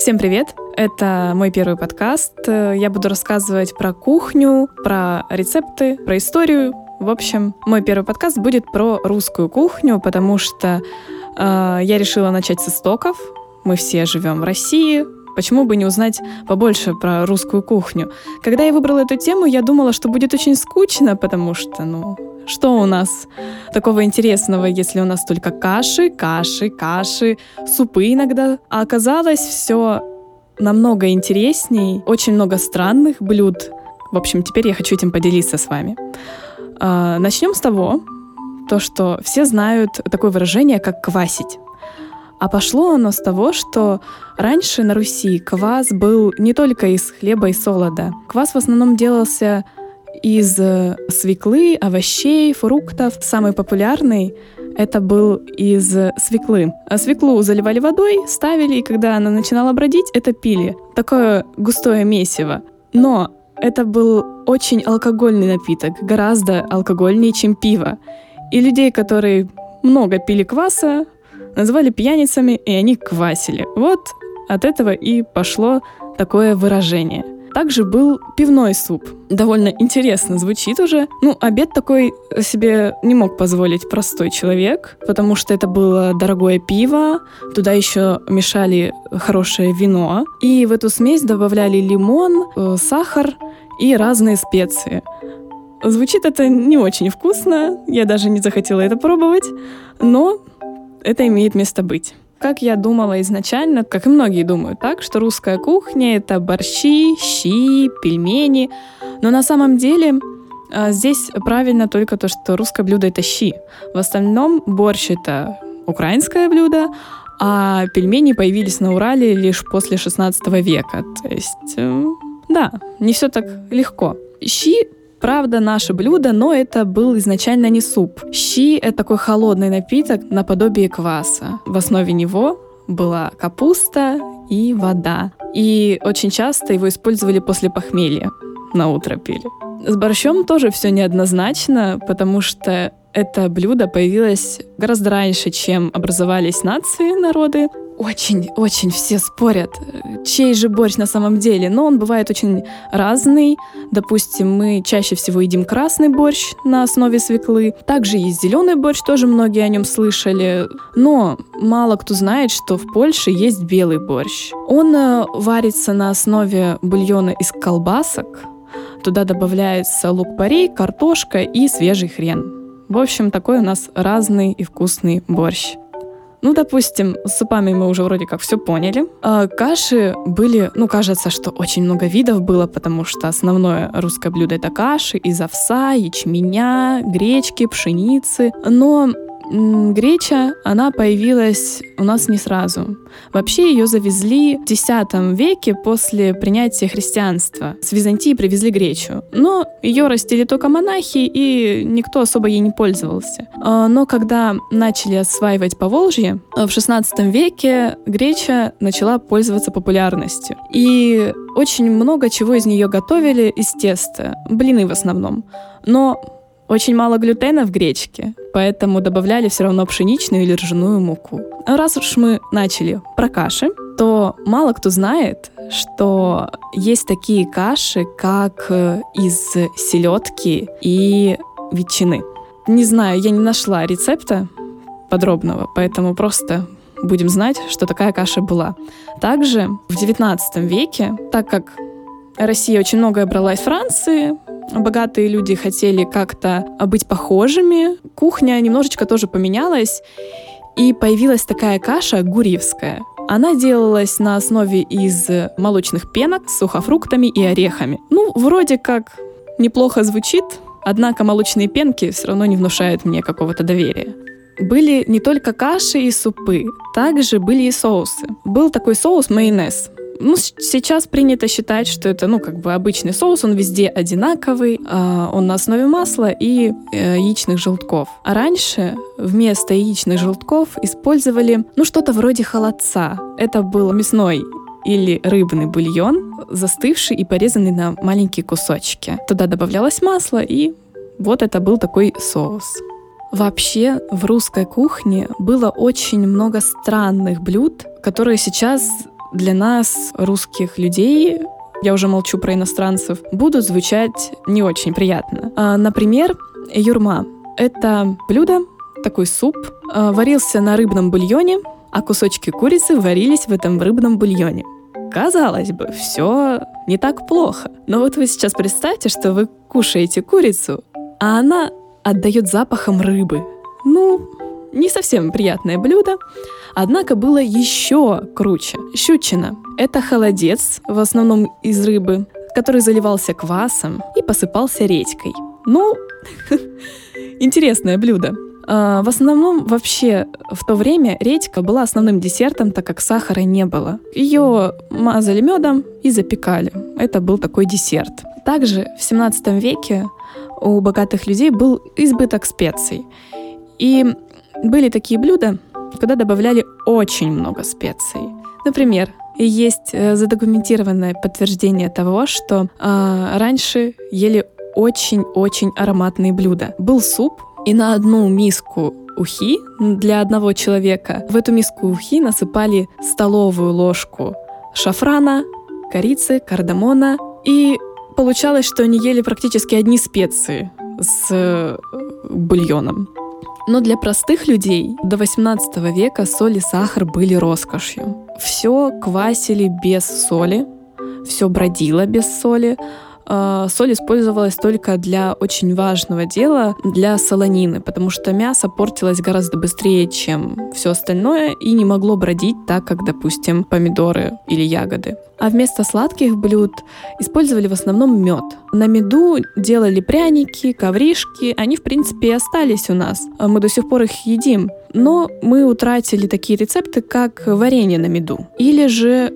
Всем привет! Это мой первый подкаст. Я буду рассказывать про кухню, про рецепты, про историю. В общем, мой первый подкаст будет про русскую кухню, потому что э, я решила начать с истоков. Мы все живем в России, Почему бы не узнать побольше про русскую кухню? Когда я выбрала эту тему, я думала, что будет очень скучно, потому что, ну, что у нас такого интересного, если у нас только каши, каши, каши, супы иногда? А оказалось все намного интересней, очень много странных блюд. В общем, теперь я хочу этим поделиться с вами. А, начнем с того, то, что все знают такое выражение, как квасить. А пошло оно с того, что раньше на Руси квас был не только из хлеба и солода. Квас в основном делался из э, свеклы, овощей, фруктов. Самый популярный это был из свеклы. А свеклу заливали водой, ставили, и когда она начинала бродить, это пили. Такое густое месиво. Но это был очень алкогольный напиток, гораздо алкогольнее, чем пиво. И людей, которые много пили кваса, называли пьяницами, и они квасили. Вот от этого и пошло такое выражение. Также был пивной суп. Довольно интересно звучит уже. Ну, обед такой себе не мог позволить простой человек, потому что это было дорогое пиво, туда еще мешали хорошее вино, и в эту смесь добавляли лимон, э, сахар и разные специи. Звучит это не очень вкусно, я даже не захотела это пробовать, но это имеет место быть. Как я думала изначально, как и многие думают так, что русская кухня — это борщи, щи, пельмени. Но на самом деле а, здесь правильно только то, что русское блюдо — это щи. В остальном борщ — это украинское блюдо, а пельмени появились на Урале лишь после 16 века. То есть, да, не все так легко. Щи Правда, наше блюдо, но это был изначально не суп. Щи — это такой холодный напиток наподобие кваса. В основе него была капуста и вода. И очень часто его использовали после похмелья. На утро пили. С борщом тоже все неоднозначно, потому что это блюдо появилось гораздо раньше, чем образовались нации, народы очень-очень все спорят, чей же борщ на самом деле. Но он бывает очень разный. Допустим, мы чаще всего едим красный борщ на основе свеклы. Также есть зеленый борщ, тоже многие о нем слышали. Но мало кто знает, что в Польше есть белый борщ. Он э, варится на основе бульона из колбасок. Туда добавляется лук-порей, картошка и свежий хрен. В общем, такой у нас разный и вкусный борщ. Ну, допустим, с супами мы уже вроде как все поняли. А каши были, ну, кажется, что очень много видов было, потому что основное русское блюдо это каши из овса, ячменя, гречки, пшеницы. Но греча, она появилась у нас не сразу. Вообще ее завезли в X веке после принятия христианства. С Византии привезли гречу. Но ее растили только монахи, и никто особо ей не пользовался. А, но когда начали осваивать Поволжье, в XVI веке греча начала пользоваться популярностью. И очень много чего из нее готовили из теста. Блины в основном. Но очень мало глютена в гречке, поэтому добавляли все равно пшеничную или ржаную муку. Раз уж мы начали про каши, то мало кто знает, что есть такие каши, как э, из селедки и ветчины. Не знаю, я не нашла рецепта подробного, поэтому просто будем знать, что такая каша была. Также в XIX веке, так как Россия очень многое брала из Франции, богатые люди хотели как-то быть похожими. Кухня немножечко тоже поменялась, и появилась такая каша гурьевская. Она делалась на основе из молочных пенок с сухофруктами и орехами. Ну, вроде как неплохо звучит, однако молочные пенки все равно не внушают мне какого-то доверия. Были не только каши и супы, также были и соусы. Был такой соус майонез. Ну, сейчас принято считать, что это, ну, как бы обычный соус, он везде одинаковый, э, он на основе масла и э, яичных желтков. А раньше вместо яичных желтков использовали, ну, что-то вроде холодца. Это был мясной или рыбный бульон, застывший и порезанный на маленькие кусочки. Туда добавлялось масло, и вот это был такой соус. Вообще в русской кухне было очень много странных блюд, которые сейчас для нас, русских людей, я уже молчу про иностранцев, будут звучать не очень приятно. А, например, юрма. Это блюдо, такой суп, а, варился на рыбном бульоне, а кусочки курицы варились в этом рыбном бульоне. Казалось бы, все не так плохо. Но вот вы сейчас представьте, что вы кушаете курицу, а она отдает запахом рыбы. Ну, не совсем приятное блюдо, однако было еще круче. Щучина — это холодец, в основном из рыбы, который заливался квасом и посыпался редькой. Ну, интересное блюдо. А, в основном вообще в то время редька была основным десертом, так как сахара не было. Ее мазали медом и запекали. Это был такой десерт. Также в 17 веке у богатых людей был избыток специй. И были такие блюда, куда добавляли очень много специй. Например, есть э, задокументированное подтверждение того, что э, раньше ели очень-очень ароматные блюда. Был суп, и на одну миску ухи для одного человека в эту миску ухи насыпали столовую ложку шафрана, корицы, кардамона. И получалось, что они ели практически одни специи с э, бульоном. Но для простых людей до 18 века соль и сахар были роскошью. Все квасили без соли, все бродило без соли, а, соль использовалась только для очень важного дела, для солонины, потому что мясо портилось гораздо быстрее, чем все остальное, и не могло бродить так, как, допустим, помидоры или ягоды. А вместо сладких блюд использовали в основном мед. На меду делали пряники, ковришки, они, в принципе, и остались у нас. А мы до сих пор их едим. Но мы утратили такие рецепты, как варенье на меду. Или же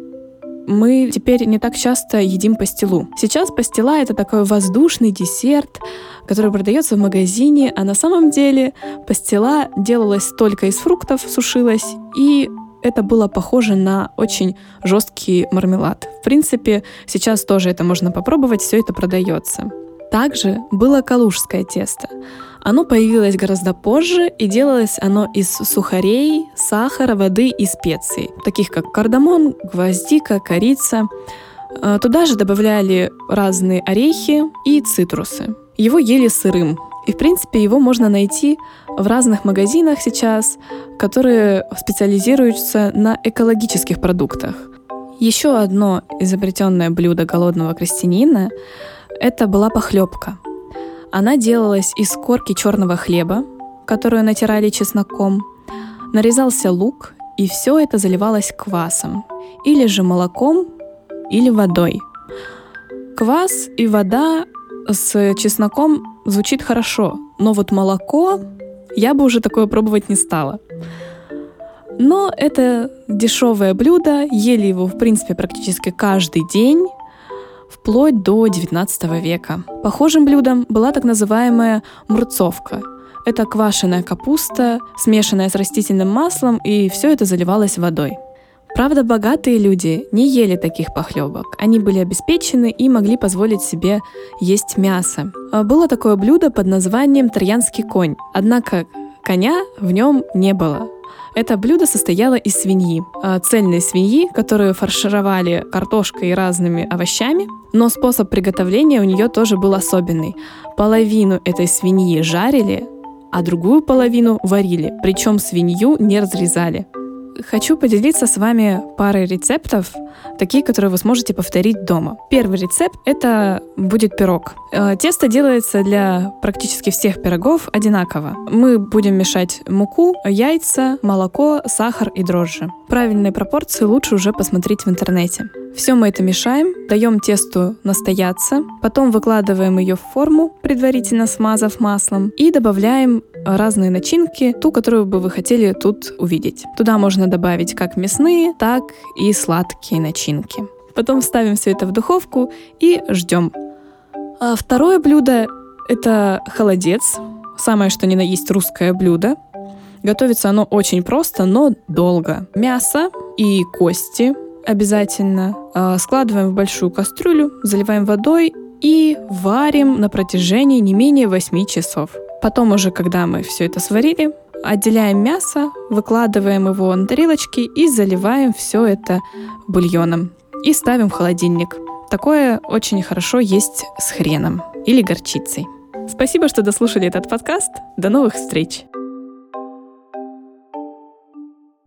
мы теперь не так часто едим пастилу. Сейчас пастила — это такой воздушный десерт, который продается в магазине, а на самом деле пастила делалась только из фруктов, сушилась, и это было похоже на очень жесткий мармелад. В принципе, сейчас тоже это можно попробовать, все это продается. Также было калужское тесто. Оно появилось гораздо позже, и делалось оно из сухарей, сахара, воды и специй, таких как кардамон, гвоздика, корица. А, туда же добавляли разные орехи и цитрусы. Его ели сырым, и, в принципе, его можно найти в разных магазинах сейчас, которые специализируются на экологических продуктах. Еще одно изобретенное блюдо голодного крестьянина – это была похлебка – она делалась из корки черного хлеба, которую натирали чесноком, нарезался лук, и все это заливалось квасом, или же молоком, или водой. Квас и вода с чесноком звучит хорошо, но вот молоко я бы уже такое пробовать не стала. Но это дешевое блюдо, ели его, в принципе, практически каждый день, вплоть до XIX века. Похожим блюдом была так называемая мурцовка. Это квашеная капуста, смешанная с растительным маслом, и все это заливалось водой. Правда, богатые люди не ели таких похлебок. Они были обеспечены и могли позволить себе есть мясо. А было такое блюдо под названием «Троянский конь». Однако коня в нем не было. Это блюдо состояло из свиньи, а, цельной свиньи, которую фаршировали картошкой и разными овощами, но способ приготовления у нее тоже был особенный. Половину этой свиньи жарили, а другую половину варили, причем свинью не разрезали. Хочу поделиться с вами парой рецептов, такие, которые вы сможете повторить дома. Первый рецепт — это будет пирог. Э, тесто делается для практически всех пирогов одинаково. Мы будем мешать муку, яйца, молоко, сахар и дрожжи. Правильные пропорции лучше уже посмотреть в интернете. Все мы это мешаем, даем тесту настояться, потом выкладываем ее в форму, предварительно смазав маслом, и добавляем разные начинки, ту, которую бы вы хотели тут увидеть. Туда можно добавить как мясные, так и сладкие начинки. Потом ставим все это в духовку и ждем. А второе блюдо — это холодец. Самое что ни на есть русское блюдо. Готовится оно очень просто, но долго. Мясо и кости обязательно а, складываем в большую кастрюлю, заливаем водой и варим на протяжении не менее 8 часов. Потом уже, когда мы все это сварили, отделяем мясо, выкладываем его на тарелочки и заливаем все это бульоном. И ставим в холодильник. Такое очень хорошо есть с хреном или горчицей. Спасибо, что дослушали этот подкаст. До новых встреч!